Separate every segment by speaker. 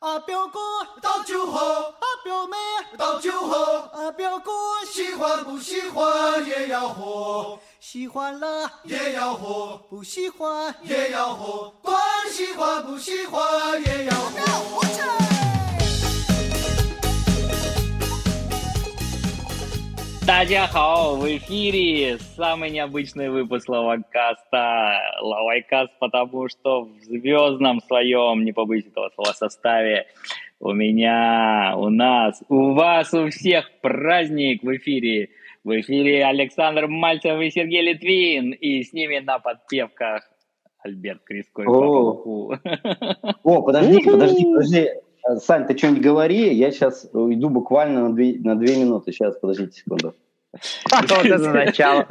Speaker 1: 啊，表哥倒酒喝，啊，表妹倒酒喝，啊，表哥喜欢不喜欢也要喝，喜欢了也要喝，不喜欢也要喝，管喜欢不喜欢也要喝。
Speaker 2: Дадяхао! В эфире самый необычный выпуск Лавайкаста. Лавайкаст, потому что в звездном своем, не побоюсь этого слова, составе у меня, у нас, у вас, у всех праздник в эфире. В эфире Александр Мальцев и Сергей Литвин. И с ними на подпевках Альберт Криско
Speaker 3: О, О подожди, подожди, подожди. Сань, ты что-нибудь говори, я сейчас уйду буквально на две, на две минуты. Сейчас, подождите секунду.
Speaker 2: Вот это начало.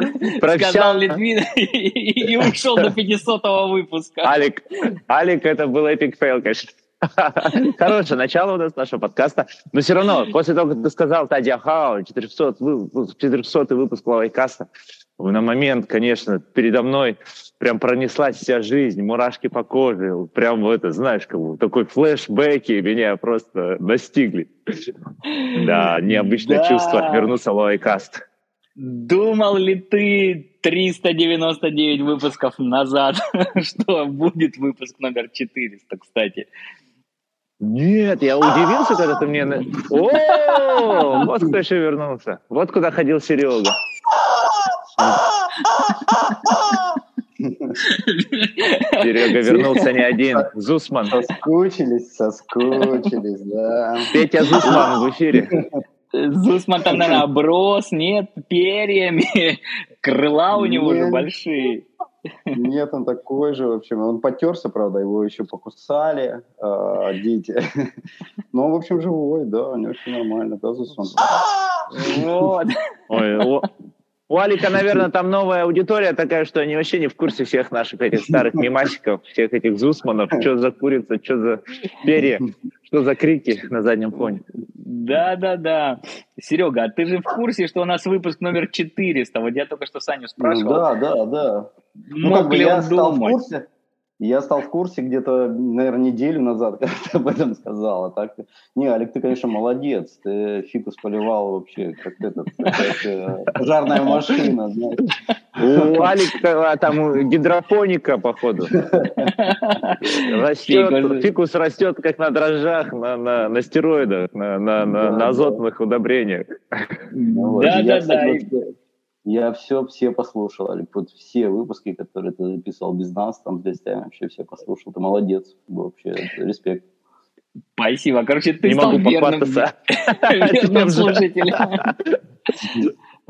Speaker 2: Сказал Литвин и ушел до 500 выпуска.
Speaker 4: Алик, Алик, это был epic fail, конечно. Хорошее начало у нас нашего подкаста. Но все равно, после того, как ты сказал 大家好, 400, 400 выпуск Лаовайкаста, на момент, конечно, передо мной прям пронеслась вся жизнь, мурашки по коже, прям это, знаешь, как бы такой флешбеки меня просто настигли. Да, необычное чувство вернуться в Лаовайкаст.
Speaker 2: Думал ли ты 399 выпусков назад, что будет выпуск номер 400, кстати?
Speaker 4: Нет, я удивился, когда ты мне... О, вот кто еще вернулся. Вот куда ходил Серега. Серега вернулся не один. Зусман.
Speaker 3: Соскучились, соскучились, да.
Speaker 4: Петя Зусман в эфире.
Speaker 2: Зусман там, наверное, оброс, нет, перьями. Крыла у него же большие.
Speaker 3: Нет, он такой же, в общем. Он потерся, правда, его еще покусали э, дети. Но, в общем, живой, да, у него все нормально, да, Зусман?
Speaker 4: Вот. Ой, у Алика, наверное, там новая аудитория такая, что они вообще не в курсе всех наших этих старых мемасиков, всех этих зусманов, что за курица, что за перья, что за крики на заднем фоне.
Speaker 2: Да-да-да. Серега, а ты же в курсе, что у нас выпуск номер 400? Вот я только что Саню спрашивал.
Speaker 3: Ну, да, да, да. Ну, Мог как бы я стал в курсе, я стал в курсе где-то, наверное, неделю назад, когда ты об этом сказал. А так, не, Олег, ты, конечно, молодец. Ты фикус поливал вообще, как этот, как э, пожарная машина, знаешь.
Speaker 4: У Алика там гидропоника, походу. Растет, фикус растет, как на дрожжах, на, на, на стероидах, на, на, на, на азотных удобрениях.
Speaker 2: Да-да-да.
Speaker 3: Я все, все послушал, вот все выпуски, которые ты записывал без нас, там, с гостями, вообще все послушал. Ты молодец, вообще, респект.
Speaker 2: Спасибо. Короче, ты
Speaker 4: Не
Speaker 2: стал
Speaker 4: могу
Speaker 2: верным, верным слушателем.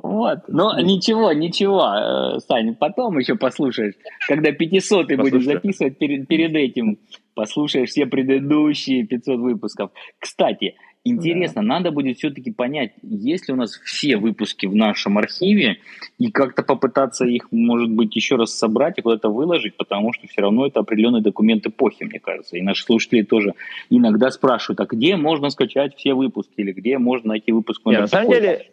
Speaker 2: Вот. Но ничего, ничего, э, Сань, потом еще послушаешь, когда 500 ты будешь записывать перед, перед этим, послушаешь все предыдущие 500 выпусков. Кстати, Интересно, да. надо будет все-таки понять, есть ли у нас все выпуски в нашем архиве, и как-то попытаться их, может быть, еще раз собрать и куда-то выложить, потому что все равно это определенный документ эпохи, мне кажется. И наши слушатели тоже иногда спрашивают, а где можно скачать все выпуски, или где можно найти выпуск
Speaker 4: Нет, На самом деле,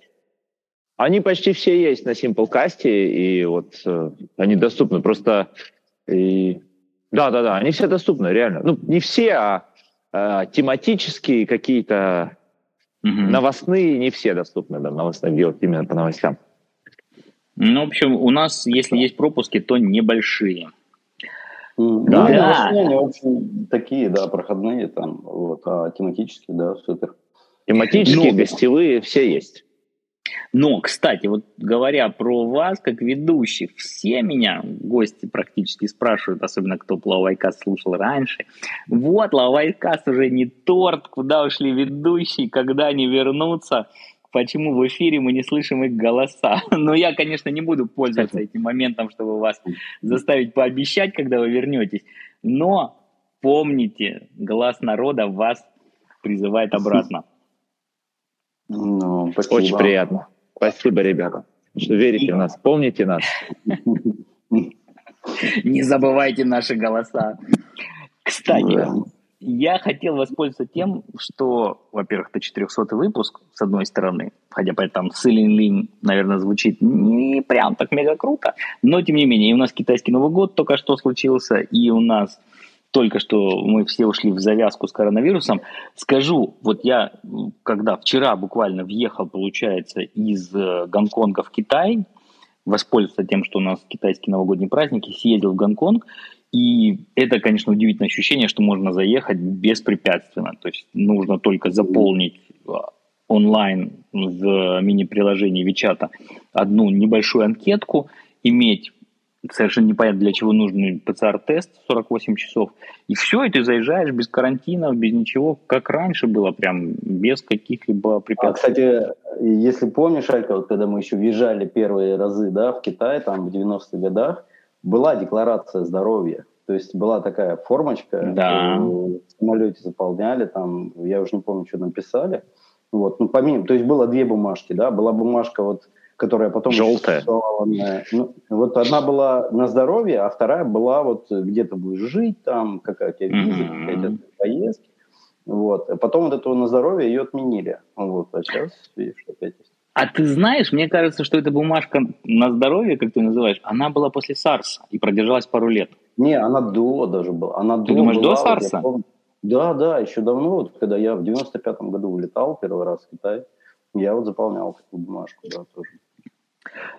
Speaker 4: они почти все есть на Simplecast, и вот э, они доступны. Просто и... да, да, да, они все доступны, реально. Ну, не все, а э, тематические какие-то угу. новостные, не все доступны, да, новостные делать именно по новостям.
Speaker 2: Ну, в общем, у нас, если есть пропуски, то небольшие.
Speaker 3: Да, да. они очень такие, да, проходные там, вот, а тематические, да, супер.
Speaker 4: Тематические, Но... гостевые, все есть.
Speaker 2: Но, кстати, вот говоря про вас, как ведущих, все меня, гости практически спрашивают, особенно кто Лавайкаст слушал раньше, вот, Лавайкаст уже не торт, куда ушли ведущие, когда они вернутся, почему в эфире мы не слышим их голоса. Но я, конечно, не буду пользоваться этим моментом, чтобы вас заставить пообещать, когда вы вернетесь. Но помните, глаз народа вас призывает обратно.
Speaker 4: Ну, спасибо. Очень приятно. Спасибо, ребята, что верите в нас. Помните нас.
Speaker 2: Не забывайте наши голоса. Кстати, я хотел воспользоваться тем, что, во-первых, это 400 выпуск, с одной стороны, хотя по там Силин Лин, наверное, звучит не прям так мега круто, но тем не менее, и у нас китайский Новый год только что случился, и у нас только что мы все ушли в завязку с коронавирусом. Скажу, вот я, когда вчера буквально въехал, получается, из э, Гонконга в Китай, воспользоваться тем, что у нас китайские новогодние праздники, съездил в Гонконг, и это, конечно, удивительное ощущение, что можно заехать беспрепятственно. То есть нужно только заполнить э, онлайн в мини-приложении Вичата одну небольшую анкетку, иметь совершенно непонятно для чего нужен ПЦР-тест 48 часов. И все, и ты заезжаешь без карантина, без ничего, как раньше было, прям без каких-либо препятствий. А,
Speaker 3: кстати, если помнишь, Алька, вот когда мы еще въезжали первые разы да, в Китай, там в 90-х годах, была декларация здоровья. То есть была такая формочка,
Speaker 2: да.
Speaker 3: в самолете заполняли, там, я уже не помню, что написали. Вот, ну, помимо, то есть было две бумажки, да, была бумажка вот которая потом...
Speaker 2: Желтая.
Speaker 3: Ну, вот одна была на здоровье, а вторая была вот где то будешь жить, там, какая у тебя виза, mm-hmm. какая-то поездки. Вот. А потом вот эту на здоровье ее отменили. Вот. А сейчас, видишь, опять есть.
Speaker 2: А ты знаешь, мне кажется, что эта бумажка на здоровье, как ты называешь, она была после САРСа и продержалась пару лет.
Speaker 3: Не, она до даже была. Она
Speaker 2: ты до думаешь, была, до САРСа?
Speaker 3: Вот да, да, еще давно, вот, когда я в 95-м году улетал первый раз в Китай, я вот заполнял такую бумажку, да, тоже.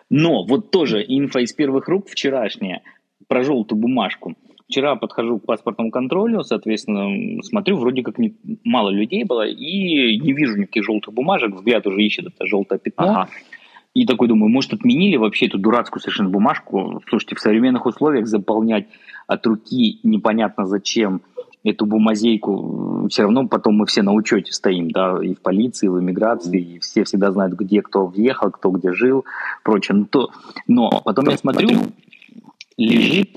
Speaker 2: Но вот тоже инфа из первых рук вчерашняя про желтую бумажку. Вчера подхожу к паспортному контролю, соответственно, смотрю, вроде как не, мало людей было, и не вижу никаких желтых бумажек, взгляд уже ищет это желтое пятно. Ага. И такой думаю, может, отменили вообще эту дурацкую совершенно бумажку? Слушайте, в современных условиях заполнять от руки непонятно зачем эту бумазейку, все равно потом мы все на учете стоим, да, и в полиции, и в иммиграции, и все всегда знают, где кто въехал, кто где жил, прочее. Но, то, но потом я смотрю, лежит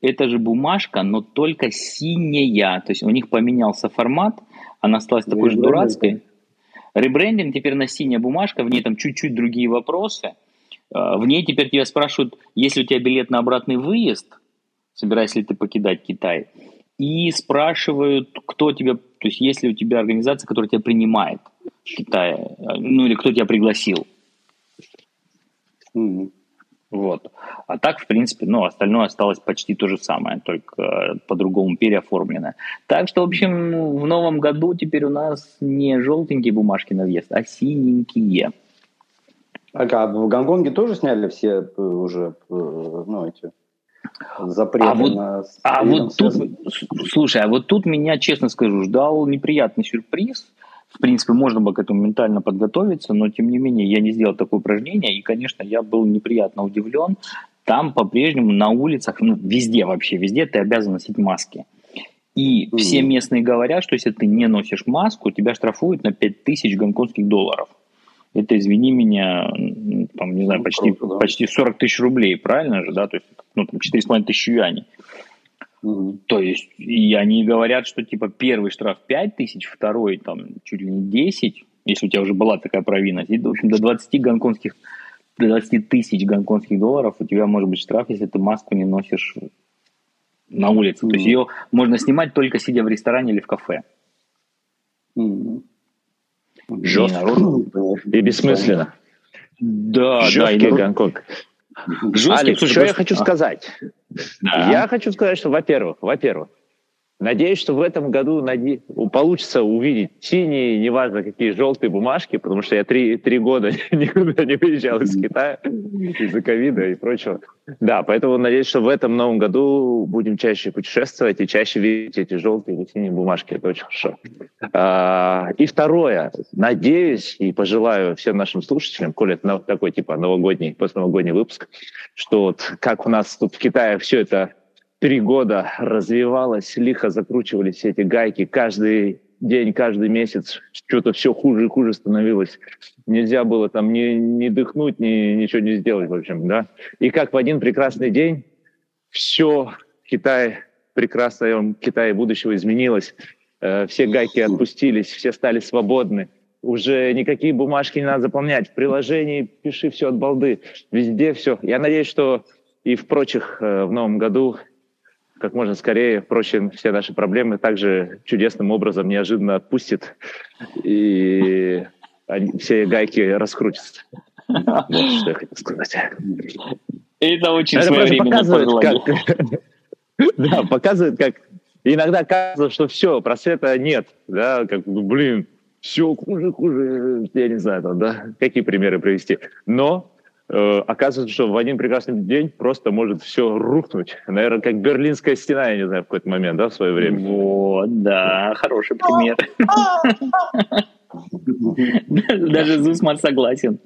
Speaker 2: эта же бумажка, но только синяя, то есть у них поменялся формат, она осталась такой же дурацкой. Ребрендинг теперь на синяя бумажка, в ней там чуть-чуть другие вопросы. А, в ней теперь тебя спрашивают, есть ли у тебя билет на обратный выезд, собираешься ли ты покидать Китай и спрашивают, кто тебя, то есть есть ли у тебя организация, которая тебя принимает в Китае, ну или кто тебя пригласил. Mm-hmm. Вот. А так, в принципе, ну, остальное осталось почти то же самое, только по-другому переоформленное. Так что, в общем, в новом году теперь у нас не желтенькие бумажки на въезд, а синенькие.
Speaker 3: А в Гонконге тоже сняли все э, уже, э, ну, эти запрет
Speaker 2: а вот, на... А вот тут, слушай, а вот тут меня, честно скажу, ждал неприятный сюрприз. В принципе, можно было к этому ментально подготовиться, но тем не менее я не сделал такое упражнение, и, конечно, я был неприятно удивлен. Там по-прежнему на улицах, ну, везде вообще, везде ты обязан носить маски. И mm-hmm. все местные говорят, что если ты не носишь маску, тебя штрафуют на 5000 гонконгских долларов. Это, извини меня, там, не знаю, ну, почти, круто, да. почти 40 тысяч рублей, правильно же, да? То есть ну, там, 4,5 тысячи юаней. Угу. То есть, и они говорят, что, типа, первый штраф 5 тысяч, второй, там, чуть ли не 10, если у тебя уже была такая провинность, и, в общем, до 20 гонконгских, до 20 тысяч гонконгских долларов у тебя может быть штраф, если ты маску не носишь на улице. Mm-hmm. То есть ее можно снимать только сидя в ресторане или в кафе.
Speaker 4: Mm-hmm. Жестко и бессмысленно.
Speaker 2: Да,
Speaker 4: Жесткий да, Гонконг. Жесткий, Алекс, что я хочу сказать? Да. Я хочу сказать, что, во-первых, во-первых, Надеюсь, что в этом году наде... получится увидеть синие, неважно какие, желтые бумажки, потому что я три, три года никуда не выезжал из Китая из-за ковида и прочего. Да, поэтому надеюсь, что в этом новом году будем чаще путешествовать и чаще видеть эти желтые и синие бумажки. Это очень хорошо. А, и второе. Надеюсь и пожелаю всем нашим слушателям, коли это такой типа новогодний, постновогодний выпуск, что вот как у нас тут в Китае все это три года развивалась, лихо закручивались все эти гайки, каждый день, каждый месяц что-то все хуже и хуже становилось. Нельзя было там ни, ни дыхнуть, ни ничего не сделать, в общем, да. И как в один прекрасный день все Китай, прекрасное Китай будущего изменилось, все гайки отпустились, все стали свободны, уже никакие бумажки не надо заполнять, в приложении пиши все от балды, везде все. Я надеюсь, что и в прочих э, в новом году как можно скорее, впрочем, все наши проблемы также чудесным образом неожиданно отпустит, и они, все гайки раскрутятся. Вот что я хотел сказать.
Speaker 2: Это очень Это своевременно показывает,
Speaker 4: как, Да, показывает, как И иногда кажется, что все, просвета нет, да, как блин, все хуже, хуже, я не знаю, там, да, какие примеры привести. Но э, оказывается, что в один прекрасный день просто может все рухнуть. Наверное, как Берлинская стена, я не знаю, в какой-то момент, да, в свое время.
Speaker 2: Вот, да, хороший пример. Даже Зусман согласен.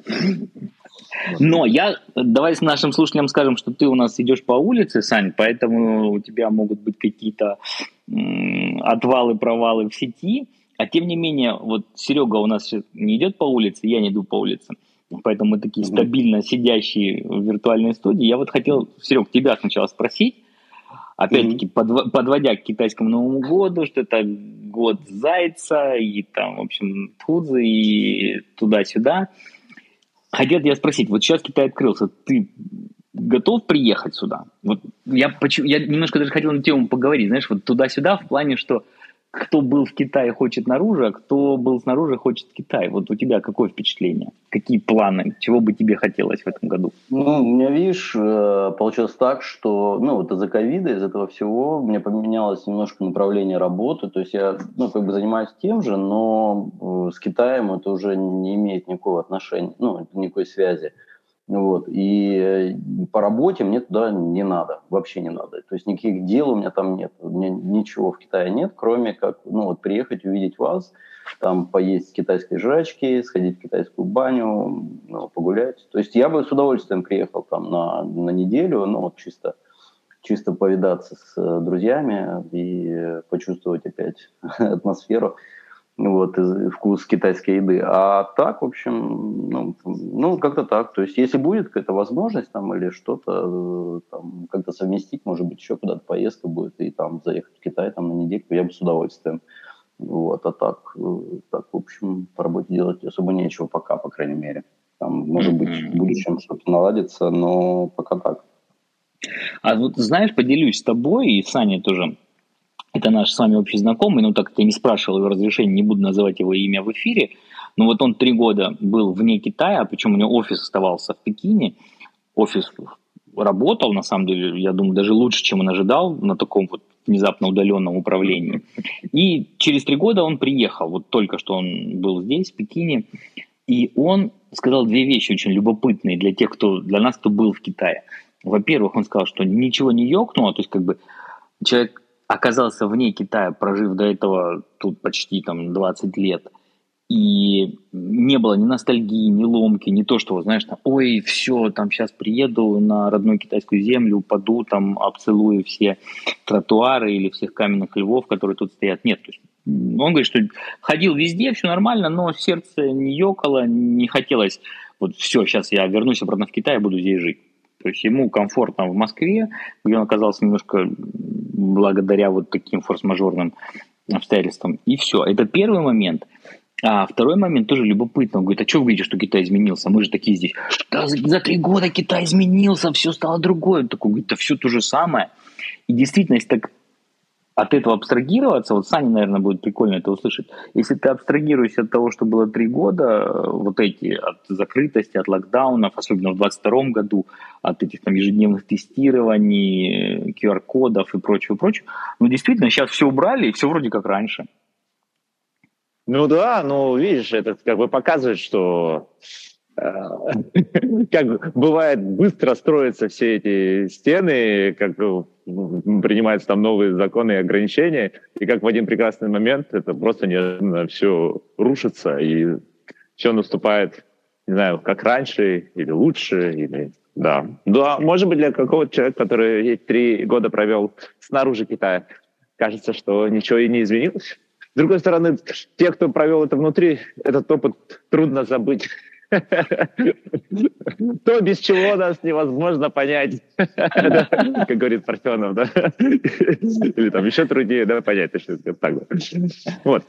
Speaker 2: Но я, давай с нашим слушателям скажем, что ты у нас идешь по улице, Сань, поэтому у тебя могут быть какие-то отвалы, провалы в сети. А тем не менее, вот Серега у нас не идет по улице, я не иду по улице. Поэтому мы такие стабильно сидящие в виртуальной студии. Я вот хотел, Серег, тебя сначала спросить, опять-таки, mm-hmm. подводя к китайскому Новому году, что это год Зайца, и там, в общем, Тудзы, и туда-сюда. Хотел тебя спросить, вот сейчас Китай открылся, ты готов приехать сюда? Вот я, я немножко даже хотел на тему поговорить, знаешь, вот туда-сюда в плане, что кто был в Китае, хочет наружу, а кто был снаружи, хочет в Китай. Вот у тебя какое впечатление? Какие планы? Чего бы тебе хотелось в этом году?
Speaker 3: Ну, у меня, видишь, э, получилось так, что, ну, вот из-за ковида, из этого всего, мне поменялось немножко направление работы. То есть я, ну, как бы занимаюсь тем же, но э, с Китаем это уже не имеет никакого отношения, ну, никакой связи. Вот. И э, по работе мне туда не надо, вообще не надо. То есть никаких дел у меня там нет, у меня ничего в Китае нет, кроме как ну, вот приехать, увидеть вас, там поесть китайской жрачки, сходить в китайскую баню, ну, погулять. То есть я бы с удовольствием приехал там на, на неделю, ну вот чисто, чисто повидаться с э, друзьями и почувствовать опять атмосферу вот, вкус китайской еды. А так, в общем, ну, ну как-то так. То есть, если будет какая-то возможность там или что-то э, там как-то совместить, может быть, еще куда-то поездка будет, и там заехать в Китай там на недельку, я бы с удовольствием. Вот, а так, э, так, в общем, по работе делать особо нечего пока, по крайней мере. Там, может быть, в будущем что-то наладится, но пока так.
Speaker 2: А вот знаешь, поделюсь с тобой и Саней тоже это наш с вами общий знакомый, ну так как я не спрашивал его разрешения, не буду называть его имя в эфире, но вот он три года был вне Китая, причем у него офис оставался в Пекине, офис работал, на самом деле, я думаю, даже лучше, чем он ожидал на таком вот внезапно удаленном управлении. И через три года он приехал, вот только что он был здесь, в Пекине, и он сказал две вещи очень любопытные для тех, кто, для нас, кто был в Китае. Во-первых, он сказал, что ничего не ёкнуло, то есть как бы человек оказался вне Китая, прожив до этого тут почти там 20 лет, и не было ни ностальгии, ни ломки, не то, что, знаешь, там, ой, все, там сейчас приеду на родную китайскую землю, упаду, там, обцелую все тротуары или всех каменных львов, которые тут стоят. Нет, то есть он говорит, что ходил везде, все нормально, но сердце не ёкало, не хотелось, вот все, сейчас я вернусь обратно в Китай, буду здесь жить. То есть ему комфортно в Москве, где он оказался немножко благодаря вот таким форс-мажорным обстоятельствам. И все. Это первый момент. А второй момент тоже любопытно. Он говорит, а что вы говорите, что Китай изменился? Мы же такие здесь. Да, за три года Китай изменился, все стало другое. Он такой говорит, да все то же самое. И действительно, если так от этого абстрагироваться, вот Саня, наверное, будет прикольно это услышать, если ты абстрагируешься от того, что было три года, э, вот эти, от закрытости, от локдаунов, особенно в 2022 году, от этих там ежедневных тестирований, QR-кодов и прочего, прочего, ну, действительно, сейчас все убрали, и все вроде как раньше.
Speaker 4: Ну да, ну, видишь, это как бы показывает, что как бывает, быстро строятся все эти стены, как ну, принимаются там новые законы и ограничения, и как в один прекрасный момент это просто неожиданно все рушится, и все наступает, не знаю, как раньше, или лучше, или... Да. Да, может быть, для какого-то человека, который три года провел снаружи Китая, кажется, что ничего и не изменилось. С другой стороны, те, кто провел это внутри, этот опыт трудно забыть. То, без чего нас невозможно понять, как говорит Парфенов, да? Или там еще труднее, да, понять, что это так. Вот.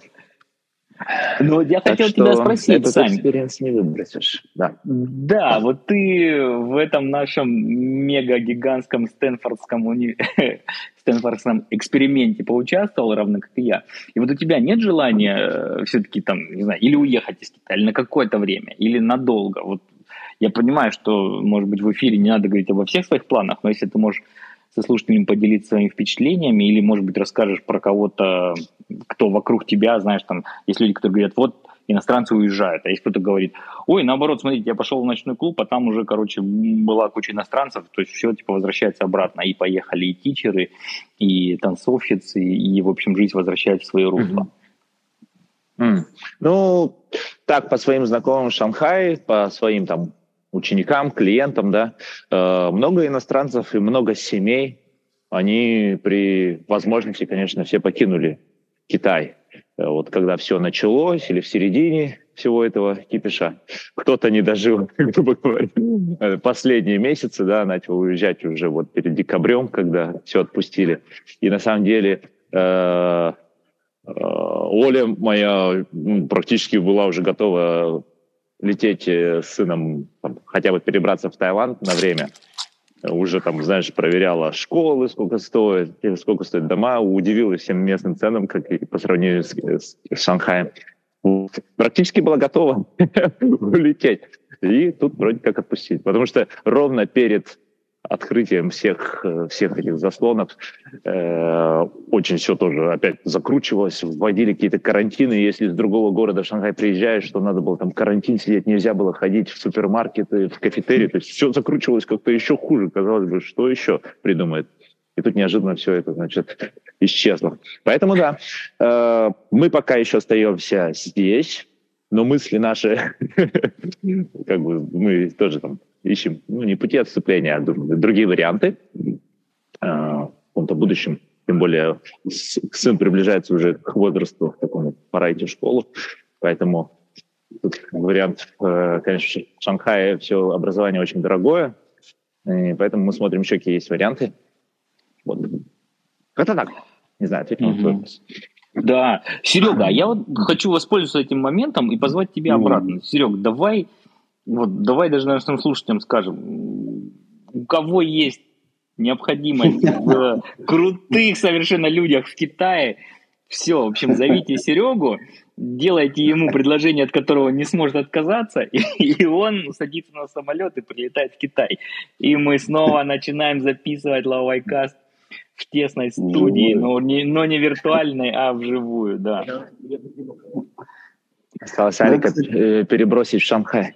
Speaker 2: Ну, я так хотел тебя спросить,
Speaker 4: этот Сань. experience не выбросишь. Да.
Speaker 2: да, вот ты в этом нашем мега-гигантском Стэнфордском, уни... Стэнфордском эксперименте поучаствовал, равно как и я. И вот у тебя нет желания э, все-таки там, не знаю, или уехать из Китая, или на какое-то время, или надолго. Вот я понимаю, что, может быть, в эфире не надо говорить обо всех своих планах, но если ты можешь со слушателями поделиться своими впечатлениями, или, может быть, расскажешь про кого-то, кто вокруг тебя, знаешь, там, есть люди, которые говорят, вот иностранцы уезжают, а есть кто-то говорит, ой, наоборот, смотрите, я пошел в ночной клуб, а там уже, короче, была куча иностранцев, то есть все, типа, возвращается обратно, и поехали и тичеры, и танцовщицы, и, в общем, жизнь возвращается в свое русло.
Speaker 4: Mm. Ну, так, по своим знакомым в Шанхае, по своим там ученикам, клиентам, да, э, много иностранцев и много семей, они при возможности, конечно, все покинули Китай. Э, вот когда все началось или в середине всего этого кипиша, кто-то не дожил, грубо говоря, э, последние месяцы, да, начал уезжать уже вот перед декабрем, когда все отпустили. И на самом деле Оля моя практически была уже готова лететь с сыном, там, хотя бы перебраться в Таиланд на время уже там, знаешь, проверяла школы, сколько стоит, сколько стоят дома, удивилась всем местным ценам, как и по сравнению с, с Шанхаем. Практически была готова улететь. И тут вроде как отпустить. Потому что ровно перед открытием всех, э, всех этих заслонов э, очень все тоже опять закручивалось, вводили какие-то карантины. Если из другого города Шанхай приезжаешь, что надо было там карантин сидеть, нельзя было ходить в супермаркеты, в кафетерии. То есть все закручивалось как-то еще хуже. Казалось бы, что еще придумает? И тут неожиданно все это, значит, исчезло. Поэтому да, э, мы пока еще остаемся здесь, но мысли наши, как бы мы тоже там ищем, ну, не пути отступления, а другие варианты э, в каком-то будущем. Тем более сын приближается уже к возрасту, к такому, пора идти в школу. Поэтому тут вариант, э, конечно, в Шанхае все образование очень дорогое, и поэтому мы смотрим еще, какие есть варианты. Вот. Как-то так. Не знаю, ответил на твой вопрос.
Speaker 2: Да, Серега, я вот хочу воспользоваться этим моментом и позвать тебя ну. обратно. Серег, давай вот давай даже нашим слушателям скажем, у кого есть необходимость в крутых совершенно людях в Китае, все, в общем, зовите Серегу, делайте ему предложение, от которого он не сможет отказаться, и, и он садится на самолет и прилетает в Китай. И мы снова начинаем записывать Лавайкаст в тесной студии, но не, но не виртуальной, а вживую, да.
Speaker 4: Осталось Алика э, перебросить в Шанхай.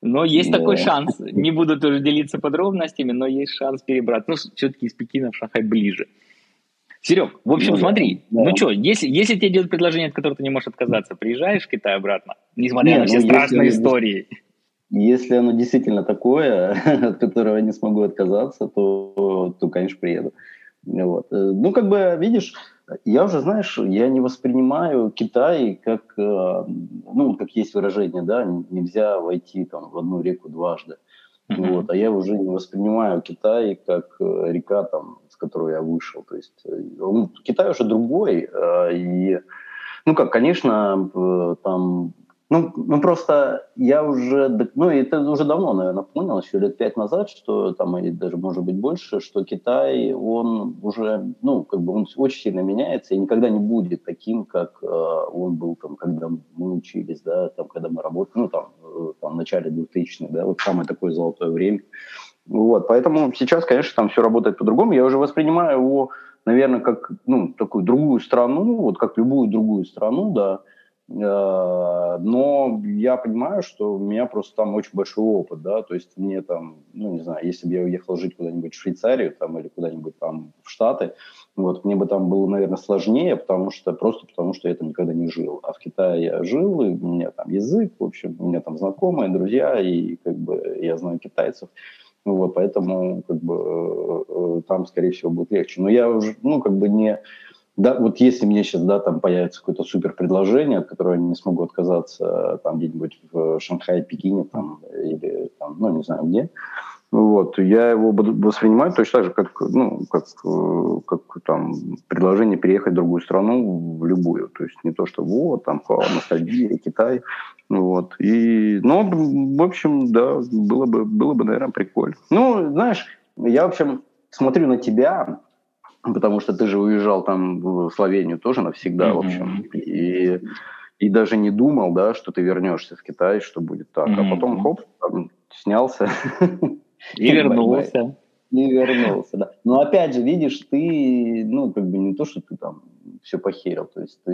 Speaker 2: Но есть такой шанс. Не буду тоже делиться подробностями, но есть шанс перебраться. Ну, все-таки из Пекина в Шанхай ближе. Серег, в общем, ну, смотри, да. ну что, если, если тебе делают предложение, от которого ты не можешь отказаться, приезжаешь в Китай обратно, несмотря Нет, на все ну, страшные если, истории.
Speaker 3: Если оно действительно такое, от которого я не смогу отказаться, то, то конечно, приеду. Вот. Э, ну, как бы, видишь, я уже, знаешь, я не воспринимаю Китай как, э, ну, как есть выражение, да, нельзя войти там в одну реку дважды. Mm-hmm. Вот, а я уже не воспринимаю Китай как э, река, там, с которой я вышел. То есть ну, Китай уже другой. И, ну как, конечно, там ну, ну, просто я уже, ну, это уже давно, наверное, понял, еще лет пять назад, что там, или даже, может быть, больше, что Китай, он уже, ну, как бы он очень сильно меняется и никогда не будет таким, как э, он был там, когда мы учились, да, там, когда мы работали, ну, там, э, там, в начале 2000-х, да, вот самое такое золотое время. Вот, поэтому сейчас, конечно, там все работает по-другому. Я уже воспринимаю его, наверное, как, ну, такую другую страну, вот как любую другую страну, да, но я понимаю, что у меня просто там очень большой опыт, да, то есть мне там, ну, не знаю, если бы я уехал жить куда-нибудь в Швейцарию там или куда-нибудь там в Штаты, вот, мне бы там было, наверное, сложнее, потому что, просто потому что я там никогда не жил. А в Китае я жил, и у меня там язык, в общем, у меня там знакомые, друзья, и как бы я знаю китайцев. Вот, поэтому как бы э, э, там, скорее всего, будет легче. Но я уже, ну, как бы не да, вот если мне сейчас, да, там появится какое-то супер предложение, от которого я не смогу отказаться, там где-нибудь в Шанхае, Пекине, там, или там, ну, не знаю где, вот, я его буду воспринимать точно так же, как, ну, как, как там предложение переехать в другую страну, в любую. То есть не то, что вот, там, ностальгия, Китай. Вот. И, ну, в общем, да, было бы, было бы, наверное, прикольно. Ну, знаешь, я, в общем, смотрю на тебя, потому что ты же уезжал там в Словению тоже навсегда, mm-hmm. в общем, и, и даже не думал, да, что ты вернешься в Китай, что будет так, mm-hmm. а потом, хоп, там, снялся.
Speaker 2: И вернулся.
Speaker 3: Не вернулся, да. Но опять же, видишь, ты, ну, как бы не то, что ты там все похерил, то есть ты,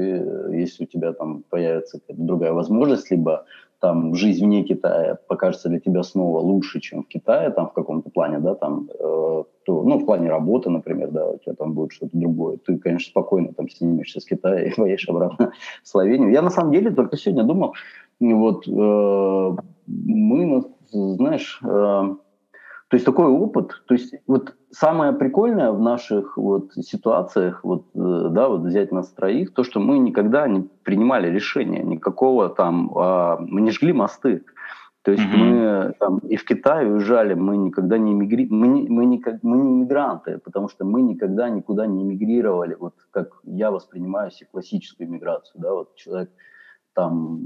Speaker 3: если у тебя там появится другая возможность, либо там жизнь вне Китая покажется для тебя снова лучше, чем в Китае, там в каком-то плане, да, там, э, ну, в плане работы, например, да, у тебя там будет что-то другое, ты, конечно, спокойно там снимешься с Китая и поедешь обратно в Словению. Я на самом деле только сегодня думал, вот э, мы, знаешь, э, то есть такой опыт, то есть вот самое прикольное в наших вот ситуациях, вот, э, да, вот взять нас троих, то, что мы никогда не принимали решения, никакого там, а, мы не жгли мосты. То есть mm-hmm. мы там и в Китай уезжали, мы никогда не эмигри... мы не, мы, не, мы не иммигранты, потому что мы никогда никуда не эмигрировали, вот как я воспринимаю себе классическую иммиграцию, да, вот человек там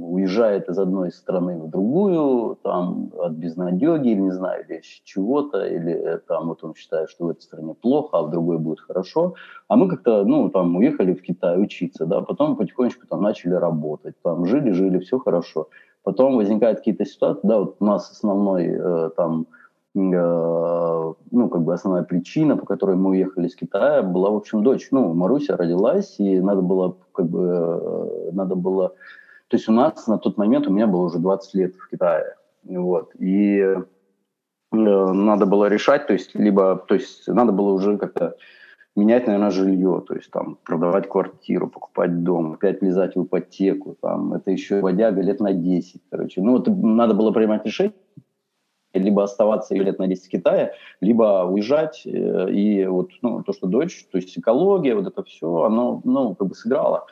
Speaker 3: уезжает из одной страны в другую, там от безнадеги, или не знаю, или чего-то, или там вот он считает, что в этой стране плохо, а в другой будет хорошо. А мы как-то, ну, там уехали в Китай учиться, да, потом потихонечку там начали работать, там жили-жили, все хорошо. Потом возникают какие-то ситуации, да, вот у нас основной э, там Э, ну, как бы основная причина, по которой мы уехали из Китая, была, в общем, дочь. Ну, Маруся родилась, и надо было, как бы, э, надо было... То есть у нас на тот момент, у меня было уже 20 лет в Китае. Вот. И э, надо было решать, то есть, либо, то есть, надо было уже как-то менять, наверное, жилье, то есть там продавать квартиру, покупать дом, опять влезать в ипотеку, там, это еще водяга лет на 10, короче. Ну, вот надо было принимать решение, либо оставаться лет на 10 в Китае, либо уезжать. Э, и вот ну, то, что дочь, то есть экология, вот это все, оно ну, как бы сыграло.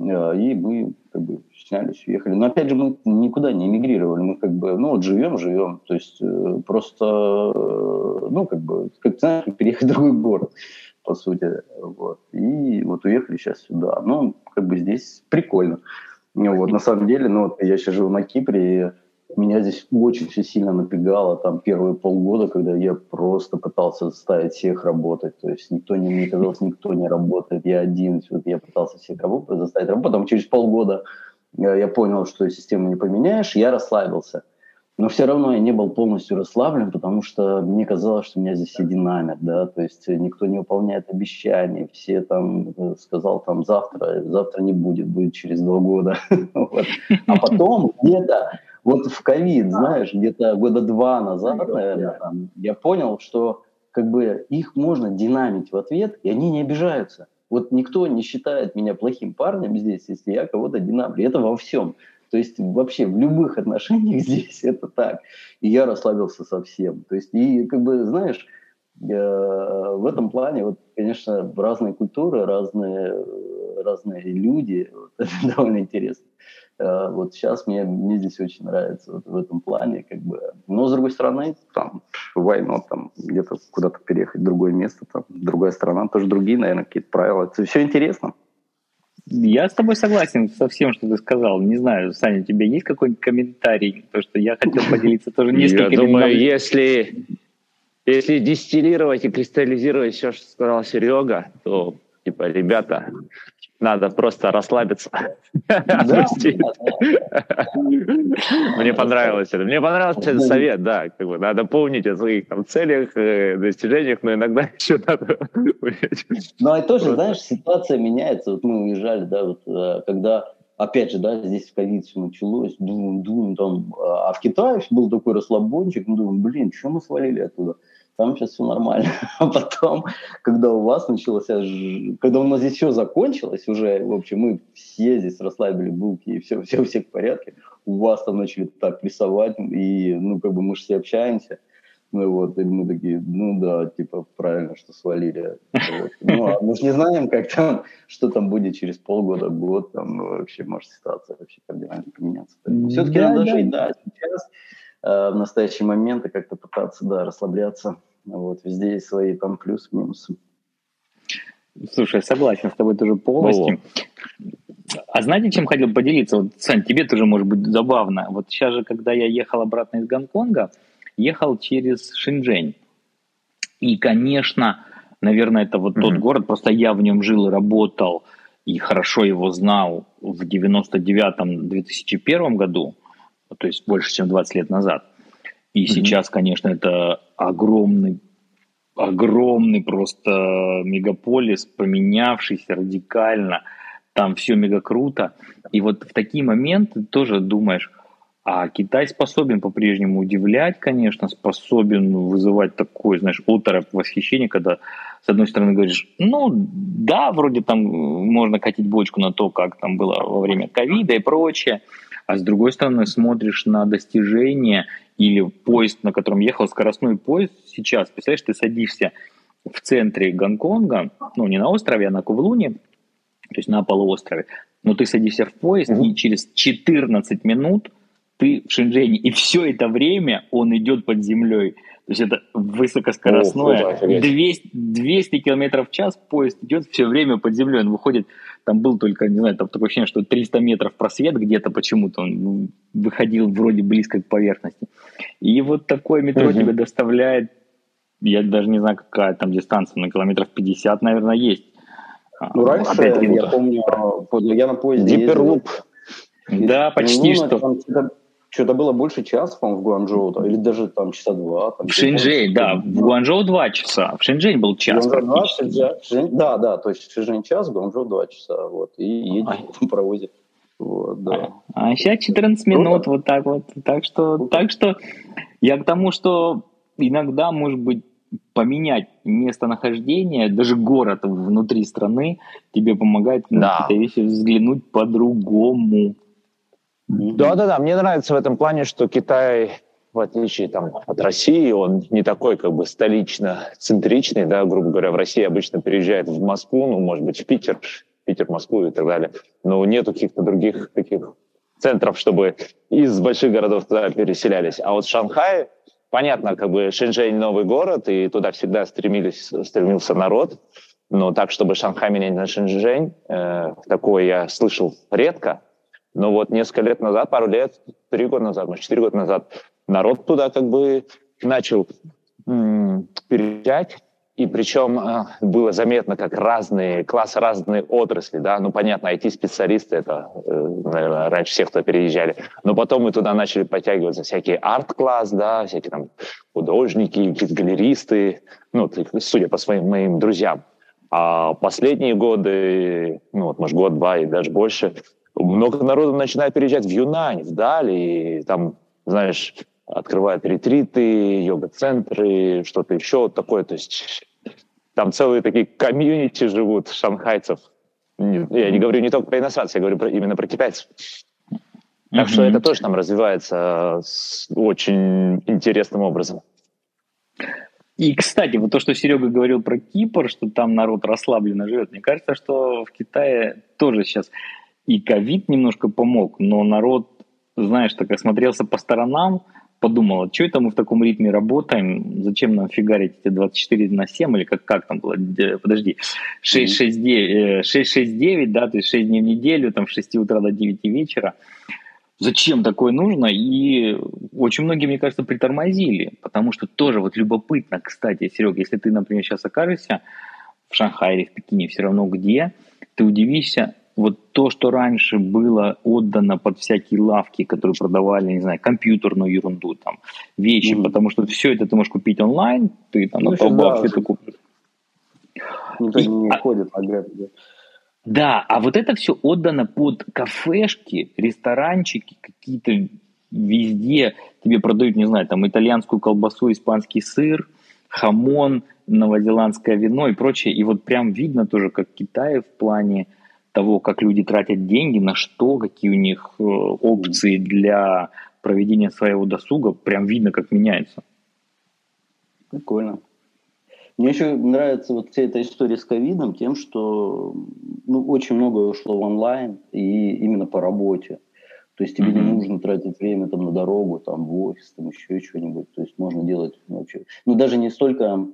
Speaker 3: Э, и мы как бы снялись, уехали. Но опять же, мы никуда не эмигрировали. Мы как бы, ну вот живем, живем. То есть э, просто, ну как бы, как знаешь, переехать в другой город, по сути. Вот. И вот уехали сейчас сюда. Ну, как бы здесь прикольно. Вот, на самом деле, ну я сейчас живу на Кипре, и меня здесь очень все сильно напрягало там первые полгода, когда я просто пытался заставить всех работать. То есть никто не, мне казалось, никто не работает, я один. Вот я пытался всех работать, заставить работать. Потом через полгода э, я понял, что систему не поменяешь, я расслабился. Но все равно я не был полностью расслаблен, потому что мне казалось, что меня здесь все динамят, да, то есть никто не выполняет обещания, все там э, сказал там завтра, завтра не будет, будет через два года. А потом где-то вот в ковид, знаешь, где-то года два назад, наверное, я понял, что как бы их можно динамить в ответ, и они не обижаются. Вот никто не считает меня плохим парнем здесь, если я кого-то динамлю. Это во всем. То есть вообще в любых отношениях здесь это так. И я расслабился совсем. То есть и как бы, знаешь, э, в этом плане, вот, конечно, разные культуры, разные, разные люди, вот, это довольно интересно. Э, вот сейчас мне, мне здесь очень нравится вот в этом плане, как бы. Но, с другой стороны, там, войну, там, где-то куда-то переехать в другое место, там, другая страна, тоже другие, наверное, какие-то правила. Это все интересно.
Speaker 2: Я с тобой согласен со всем, что ты сказал. Не знаю, Саня, у тебя есть какой-нибудь комментарий? То, что я хотел поделиться тоже несколькими.
Speaker 4: Я думаю, если, если дистиллировать и кристаллизировать все, что сказал Серега, то, типа, ребята, надо просто расслабиться. Мне понравилось это. Мне понравился этот совет, да. Надо помнить о своих целях, э, достижениях, но иногда еще надо
Speaker 3: Ну, а тоже, знаешь, ситуация меняется. Вот мы уезжали, да, вот э, когда опять же, да, здесь в ковид все началось, думаем, думаем, там, а в Китае был такой расслабончик, мы думаем, блин, что мы свалили оттуда? Там сейчас все нормально. А потом, когда у вас начался, когда у нас здесь все закончилось, уже, в общем, мы все здесь расслабили булки, и все, все у всех в порядке, у вас там начали так рисовать, и, ну, как бы мы же все общаемся, ну вот, и мы такие, ну да, типа, правильно, что свалили. Вот. Ну, а мы же не знаем, как там, что там будет через полгода, год, там ну, вообще может ситуация вообще кардинально поменяться. Все-таки да, надо да. жить, да, сейчас Э, в настоящий момент и как-то пытаться, да, расслабляться. Вот, везде есть свои там плюсы, минусы.
Speaker 2: Слушай, согласен с тобой тоже полностью. О. А знаете, чем хотел поделиться? Вот, Сань, тебе тоже может быть забавно. Вот сейчас же, когда я ехал обратно из Гонконга, ехал через Шэньчжэнь. И, конечно, наверное, это вот mm-hmm. тот город, просто я в нем жил и работал, и хорошо его знал в 99-2001 году то есть больше, чем 20 лет назад. И mm-hmm. сейчас, конечно, это огромный огромный просто мегаполис, поменявшийся радикально, там все мега круто. И вот в такие моменты тоже думаешь, а Китай способен по-прежнему удивлять, конечно, способен вызывать такое, знаешь, оторопь восхищение, когда с одной стороны говоришь, ну да, вроде там можно катить бочку на то, как там было во время ковида и прочее, а с другой стороны смотришь на достижения или поезд, на котором ехал скоростной поезд сейчас, представляешь, ты садишься в центре Гонконга, ну не на острове, а на Кувлуне, то есть на полуострове, но ты садишься в поезд, mm-hmm. и через 14 минут ты в Шэньчжэне, и все это время он идет под землей. То есть это высокоскоростное, О, 200, 200 километров в час поезд идет все время под землей, он выходит, там был только, не знаю, там такое ощущение, что 300 метров просвет где-то почему-то, он выходил вроде близко к поверхности. И вот такое метро угу. тебе доставляет, я даже не знаю, какая там дистанция, на километров 50, наверное, есть.
Speaker 3: Ну, раньше, Опять я помню, я на поезде
Speaker 4: Диперлуп.
Speaker 2: Да, почти ну, что.
Speaker 3: Что-то было больше часа, по-моему, в Гуанчжоу, да, или даже там часа два. Там,
Speaker 2: в Шэньчжэнь, да, в Гуанчжоу два часа, в Шэньчжэнь был час
Speaker 3: да, да, то есть в Шэньчжэнь час, в Гуанчжоу два часа, вот, и едешь в паровозе. Вот, да.
Speaker 2: А сейчас 14 минут, вот так вот. Так что, так что я к тому, что иногда, может быть, поменять местонахождение, даже город внутри страны, тебе помогает да. на какие-то вещи взглянуть по-другому.
Speaker 4: Да-да-да, мне нравится в этом плане, что Китай, в отличие там, от России, он не такой как бы столично-центричный, да, грубо говоря, в России обычно переезжает в Москву, ну, может быть, в Питер, Питер, Москву и так далее, но нету каких-то других таких центров, чтобы из больших городов туда переселялись. А вот Шанхай, понятно, как бы Шэньчжэнь новый город, и туда всегда стремились, стремился народ, но так, чтобы Шанхай менять на Шэньчжэнь, э, такое я слышал редко, но вот несколько лет назад, пару лет, три года назад, может, четыре года назад, народ туда как бы начал м- переезжать, и причем э, было заметно, как разные классы, разные отрасли, да, ну, понятно, IT-специалисты, это, э, наверное, раньше всех, кто переезжали, но потом мы туда начали подтягиваться всякие арт-класс, да, всякие там художники, какие-то галеристы, ну, судя по своим моим друзьям. А последние годы, ну, вот, может, год-два и даже больше, много народу начинает переезжать в Юнань, в Дали, и там, знаешь, открывают ретриты, йога-центры, что-то еще такое. То есть там целые такие комьюнити живут шанхайцев. Я не говорю не только про иностранцев, я говорю про, именно про китайцев. Так mm-hmm. что это тоже там развивается с очень интересным образом.
Speaker 2: И, кстати, вот то, что Серега говорил про Кипр, что там народ расслабленно живет, мне кажется, что в Китае тоже сейчас и ковид немножко помог, но народ, знаешь, так осмотрелся по сторонам, подумал, а что это мы в таком ритме работаем, зачем нам фигарить эти 24 на 7, или как, как там было, подожди, 6-6-9, 6-6-9, да, то есть 6 дней в неделю, там с 6 утра до 9 вечера. Зачем такое нужно? И очень многие, мне кажется, притормозили, потому что тоже вот любопытно, кстати, Серега, если ты, например, сейчас окажешься в Шанхае или в Пекине, все равно где, ты удивишься, вот то, что раньше было отдано под всякие лавки, которые продавали, не знаю, компьютерную ерунду, там, вещи, mm-hmm. потому что все это ты можешь купить онлайн, ты там ну, на толбах да, это купишь.
Speaker 3: Никто и, не а, ходит на.
Speaker 2: Да, а вот это все отдано под кафешки, ресторанчики, какие-то везде тебе продают, не знаю, там итальянскую колбасу, испанский сыр, хамон, новозеландское вино и прочее. И вот прям видно тоже, как Китай в плане того, как люди тратят деньги, на что, какие у них э, опции для проведения своего досуга, прям видно, как меняется.
Speaker 3: Прикольно. Мне еще нравится вот вся эта история с ковидом тем, что ну, очень многое ушло в онлайн и именно по работе. То есть тебе mm-hmm. не нужно тратить время там на дорогу, там в офис, там еще что-нибудь. То есть можно делать ну, вообще. Ну даже не столько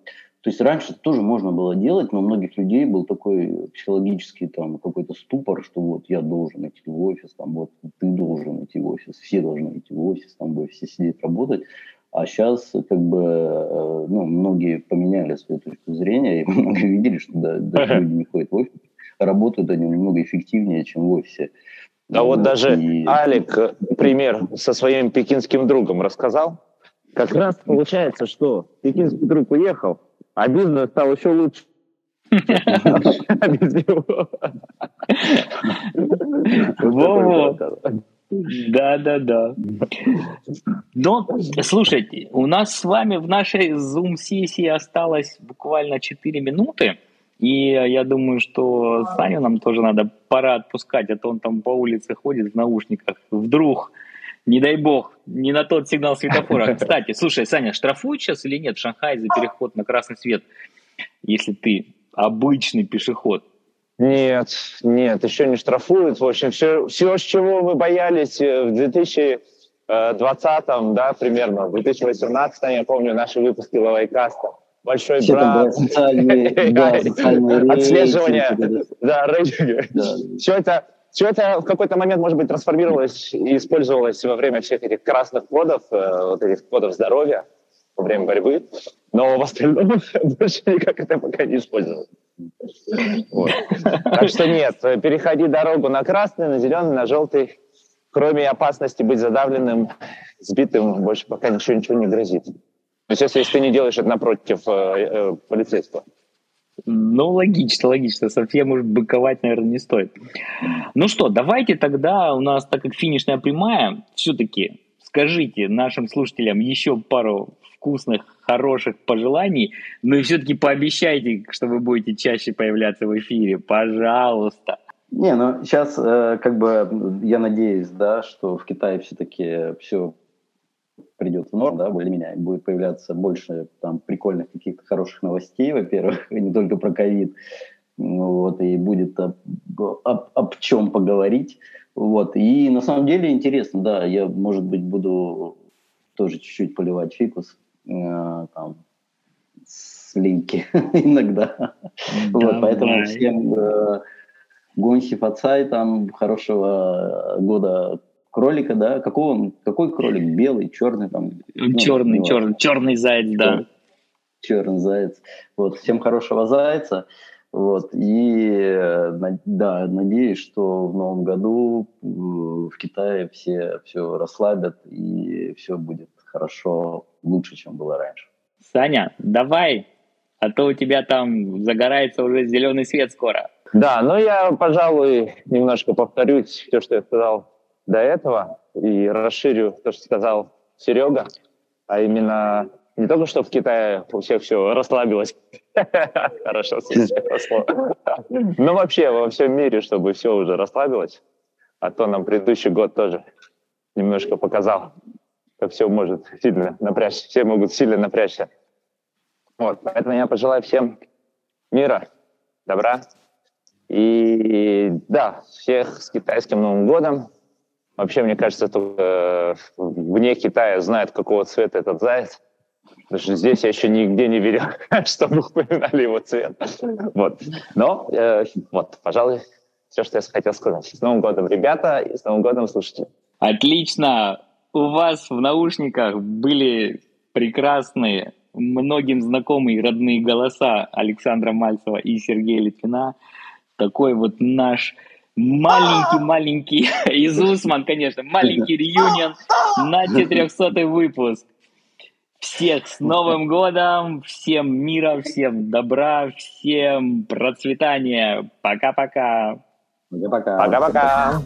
Speaker 3: то есть раньше тоже можно было делать, но у многих людей был такой психологический там какой-то ступор, что вот я должен идти в офис, там вот ты должен идти в офис, все должны идти в офис, там в офисе сидеть работать. А сейчас как бы э, ну, многие поменяли свою точку зрения, и многие видели, что да, даже люди не ходят в офис, работают они немного эффективнее, чем в офисе.
Speaker 4: А вот, вот даже и... Алик э, пример со своим пекинским другом рассказал. Как раз получается, что пекинский друг уехал, А бизнес стал еще лучше. Без него.
Speaker 2: Да, да, да. Но, слушайте, у нас с вами в нашей Zoom-сессии осталось буквально 4 минуты. И я думаю, что Саню нам тоже надо пора отпускать, а то он там по улице ходит в наушниках. Вдруг, не дай бог, не на тот сигнал светофора. Кстати, слушай, Саня, штрафуют сейчас или нет в Шанхае за переход на красный свет, если ты обычный пешеход?
Speaker 4: Нет, нет, еще не штрафуют. В общем, все, все с чего мы боялись э, в 2020, да, примерно, в 2018, я помню наши выпуски Лавайкаста, большой все брат, социальные, да, отслеживание, да, рейтинги. Все это все это в какой-то момент, может быть, трансформировалось и использовалось во время всех этих красных кодов, э, вот этих кодов здоровья во время борьбы, но в остальном больше никак это пока не использовалось. Вот. Так что нет, переходи дорогу на красный, на зеленый, на желтый. Кроме опасности быть задавленным, сбитым, больше пока ничего, ничего не грозит. То есть если, если ты не делаешь это напротив э, э, полицейского.
Speaker 2: Ну, логично, логично. Совсем уж быковать, наверное, не стоит. Ну что, давайте тогда, у нас, так как финишная прямая, все-таки скажите нашим слушателям еще пару вкусных, хороших пожеланий, но и все-таки пообещайте, что вы будете чаще появляться в эфире. Пожалуйста.
Speaker 3: Не, ну сейчас э, как бы я надеюсь, да, что в Китае все-таки все придет в норм, да, более-менее, будет появляться больше там прикольных каких-то хороших новостей, во-первых, не только про ковид, вот, и будет об, об, об чем поговорить, вот, и на самом деле интересно, да, я, может быть, буду тоже чуть-чуть поливать фикус, Э, там, слейки иногда. вот, поэтому всем э, Гонси Фацай, там, хорошего года кролика, да? Какой он, какой кролик? Белый, черный там?
Speaker 2: Черный, ну, черный, черный заяц, да.
Speaker 3: Черный заяц. Вот, всем хорошего зайца. Вот, и э, да, надеюсь, что в новом году в Китае все все расслабят и все будет хорошо, лучше, чем было раньше.
Speaker 2: Саня, давай, а то у тебя там загорается уже зеленый свет скоро.
Speaker 4: Да, ну я, пожалуй, немножко повторюсь все, что я сказал до этого, и расширю то, что сказал Серега, а именно не только что в Китае у всех все расслабилось, хорошо но вообще во всем мире, чтобы все уже расслабилось, а то нам предыдущий год тоже немножко показал, как все может сильно напрячься, все могут сильно напрячься. Вот, поэтому я пожелаю всем мира, добра. И да, всех с китайским Новым годом. Вообще, мне кажется, только э, вне Китая знают, какого цвета этот заяц. Потому что здесь я еще нигде не видел, чтобы упоминали его цвет. Вот. Но, э, вот, пожалуй, все, что я хотел сказать. С Новым годом, ребята, и с Новым годом, слушайте.
Speaker 2: Отлично! у вас в наушниках были прекрасные, многим знакомые родные голоса Александра Мальцева и Сергея Литвина. Такой вот наш маленький-маленький, из Усман, конечно, маленький реюнион на 400 выпуск. Всех с Новым годом, всем мира, всем добра, всем процветания. Пока-пока.
Speaker 3: Пока-пока.
Speaker 4: Пока-пока.